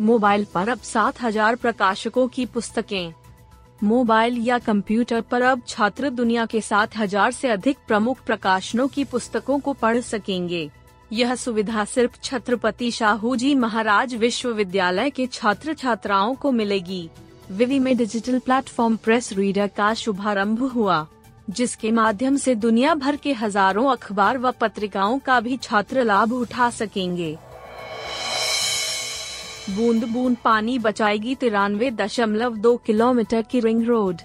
Mobile पर अब सात हज़ार प्रकाशकों की पुस्तकें। मोबाइल या कंप्यूटर पर अब छात्र दुनिया के सात हज़ार से अधिक प्रमुख प्रकाशनों की पुस्तकों को पढ़ सकेंगे। यह सुविधा सिर्फ़ छत्रपति शाहू जी महाराज विश्वविद्यालय के छात्र छात्राओं को मिलेगी। विवि में डिजिटल प्लेटफॉर्म प्रेस रीडर का शुभारंभ हुआ, जिसके माध्यम से दुनिया भर के हज़ारों अखबार व पत्रिकाओं का भी छात्र लाभ उठा सकेंगे। बूंद बूंद पानी बचाएगी तिरानवे दशमलव दो किलोमीटर की रिंग रोड।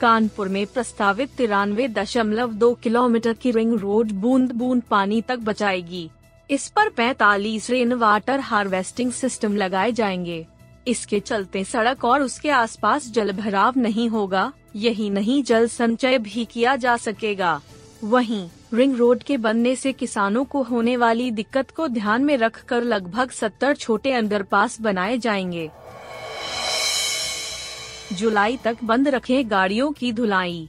कानपुर में प्रस्तावित तिरानवे दशमलव दो किलोमीटर की रिंग रोड बूंद बूंद पानी तक बचाएगी। इस पर 45 रेन वाटर हार्वेस्टिंग सिस्टम लगाए जाएँगे। इसके चलते सड़क और उसके आसपास जल भराव नहीं होगा, यही नहीं जल संचय भी किया जा सकेगा। वहीं, रिंग रोड के बनने से किसानों को होने वाली दिक्कत को ध्यान में रखकर लगभग 70 छोटे अंडरपास बनाए जाएँगे। जुलाई तक बंद रखे गाड़ियों की धुलाई।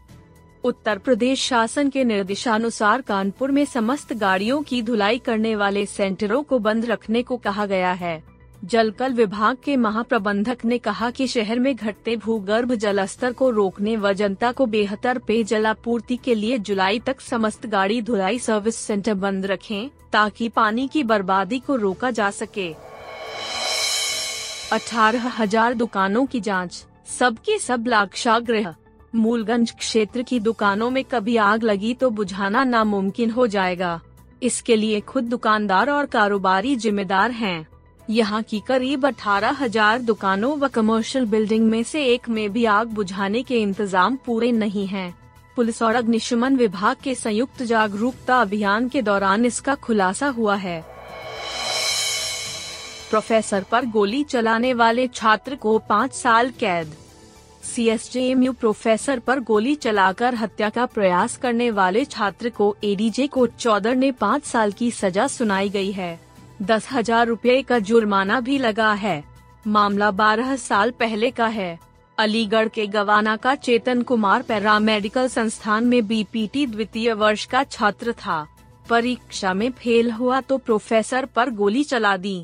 उत्तर प्रदेश शासन के निर्देशानुसार कानपुर में समस्त गाड़ियों की धुलाई करने वाले सेंटरों को बंद रखने को कहा गया है। जलकल विभाग के महाप्रबंधक ने कहा कि शहर में घटते भूगर्भ जल स्तर को रोकने व जनता को बेहतर पेयजल आपूर्ति के लिए जुलाई तक समस्त गाड़ी धुलाई सर्विस सेंटर बंद रखें, ताकि पानी की बर्बादी को रोका जा सके। अठारह हज़ार दुकानों की जाँच। सबके सब लाक्षागृह। मूलगंज क्षेत्र की दुकानों में कभी आग लगी तो बुझाना नामुमकिन हो जाएगा। इसके लिए खुद दुकानदार और कारोबारी जिम्मेदार हैं। यहाँ की करीब अठारह हज़ार दुकानों व कमर्शियल बिल्डिंग में से एक में भी आग बुझाने के इंतज़ाम पूरे नहीं हैं। पुलिस और अग्निशमन विभाग के संयुक्त जागरूकता अभियान के दौरान इसका खुलासा हुआ है। प्रोफेसर पर गोली चलाने वाले छात्र को पाँच साल कैद। C S J M U professor पर गोली चलाकर हत्या का प्रयास करने वाले छात्र को एडीजे कोर्ट चौदर ने पाँच साल की सजा सुनाई गई है। दस हज़ार रूपए का जुर्माना भी लगा है। मामला बारह साल पहले का है। अलीगढ़ के गवाना का चेतन कुमार पैरा मेडिकल संस्थान में बीपीटी द्वितीय वर्ष का छात्र था। परीक्षा में फेल हुआ तो प्रोफेसर पर गोली चला दी।